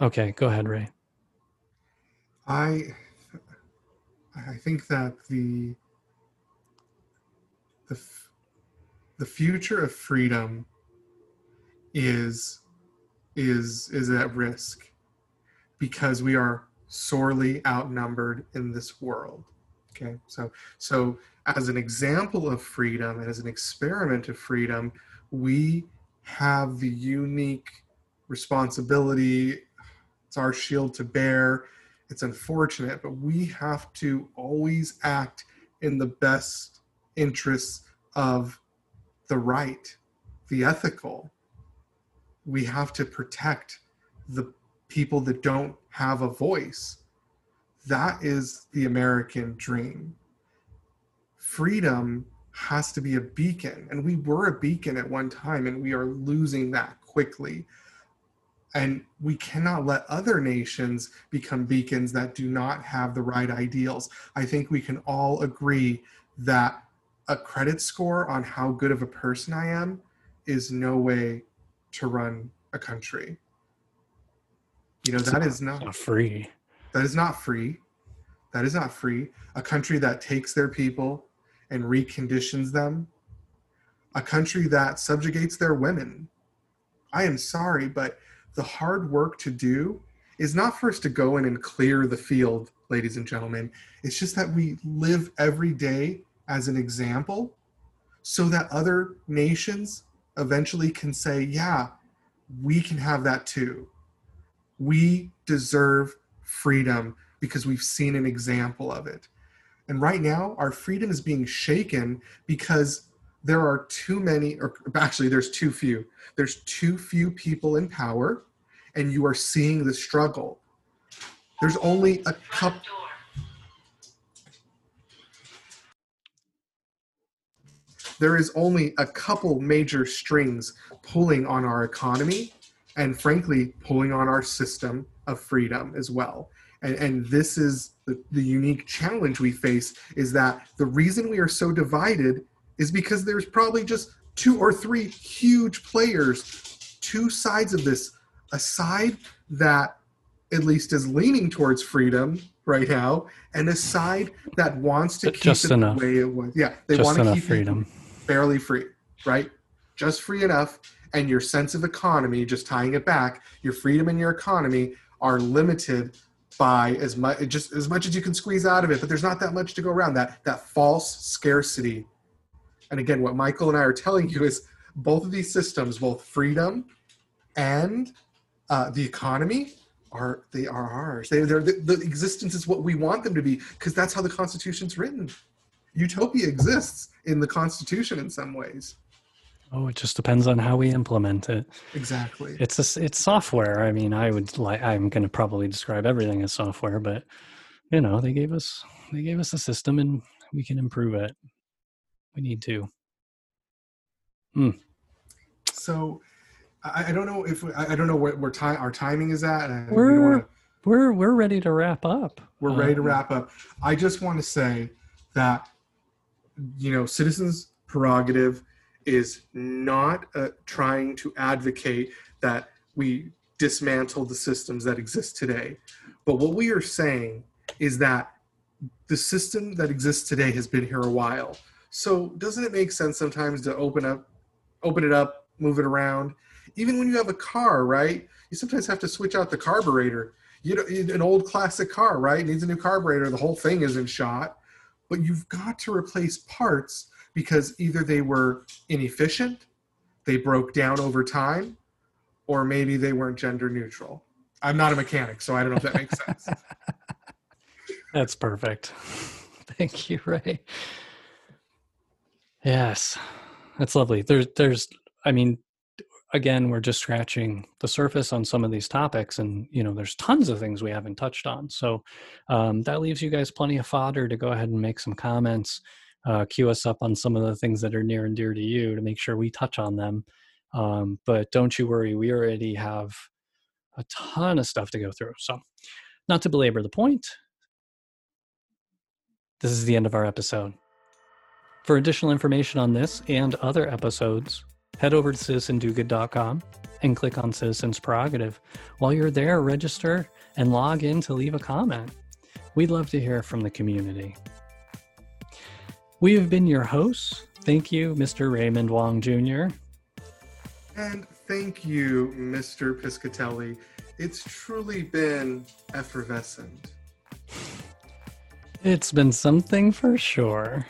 Okay, go ahead, Ray. I I think that the the the future of freedom is is is at risk because we are sorely outnumbered in this world. Okay, so so as an example of freedom and as an experiment of freedom, we have the unique responsibility. It's our shield to bear it's unfortunate, but we have to always act in the best interests of the right, the ethical. We have to protect the people that don't have a voice. That is the American dream. Freedom has to be a beacon, and we were a beacon at one time, and we are losing that quickly and we cannot let other nations become beacons that do not have the right ideals. I think we can all agree that a credit score on how good of a person I am is no way to run a country. You know, that is It's not not free. that is not free. That is not free. A country that takes their people and reconditions them. A country that subjugates their women. I am sorry, but the hard work to do is not for us to go in and clear the field ladies and gentlemen. It's just that we live every day as an example so that other nations eventually can say, yeah, we can have that too. We deserve freedom because we've seen an example of it. And right now, our freedom is being shaken because there are too many, or actually, there's too few. There's too few people in power, and you are seeing the struggle. There's only a couple. There is only a couple major strings pulling on our economy and, frankly, pulling on our system of freedom as well. And, and this is the, the unique challenge we face is that the reason we are so divided is because there's probably just two or three huge players, two sides of this, a side that at least is leaning towards freedom right now, and a side that wants to keep just it enough. the way it was. Yeah, they Just want to keep freedom. fairly free, right? Just free enough, and your sense of economy, just tying it back, your freedom and your economy are limited by as much just as much as you can squeeze out of it but there's not that much to go around. That that false scarcity. And again what michael and i are telling you is both of these systems both freedom and uh, the economy are they are ours. They, they're the, the existence is what we want them to be because that's how the constitution's written. Utopia exists in the constitution in some ways Oh, it just depends on how we implement it. exactly It's a it's software. I mean, I would like. I'm going to probably describe everything as software, but you know, they gave us they gave us a system, and we can improve it. We need to. Hmm. so i, I don't know if I, I don't know where, where time our timing is at and we We're wanna- we're we're ready to wrap up. we're ready to Um, wrap up. I just want to say that you know, citizens' prerogative is not uh, trying to advocate that we dismantle the systems that exist today. But what we are saying is that the system that exists today has been here a while. So doesn't it make sense sometimes to open up, open it up, move it around? Even when you have a car, right? You sometimes have to switch out the carburetor you know an old classic car right needs a new carburetor the whole thing isn't shot but you've got to replace parts because either they were inefficient they broke down over time or maybe they weren't gender neutral i'm not a mechanic so i don't know if that makes sense That's perfect. Thank you, Ray. Yes, that's lovely. There's, there's, I mean, again, we're just scratching the surface on some of these topics, and you know, there's tons of things we haven't touched on. So um, that leaves you guys plenty of fodder to go ahead and make some comments, uh, cue us up on some of the things that are near and dear to you to make sure we touch on them. Um, but don't you worry, we already have a ton of stuff to go through. So, not to belabor the point, this is the end of our episode. For additional information on this and other episodes, head over to citizendogood.com and click on Citizens Prerogative. While you're there, register and log in to leave a comment. We'd love to hear from the community. We have been your hosts. Thank you, Mr. Raymond Wong Jr. and thank you mr piscatelli it's truly been effervescent It's been something for sure.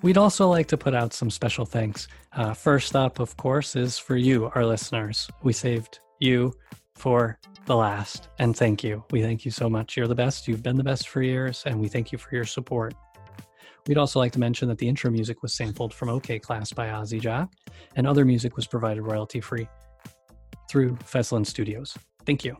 We'd also like to put out some special thanks. Uh, first up, of course, is for you, our listeners. We saved you for the last, and thank you. We thank you so much. You're the best. You've been the best for years, and we thank you for your support. We'd also like to mention that the intro music was sampled from OK Class by Ozzy Jock, and other music was provided royalty free through Fesliyan Studios. Thank you.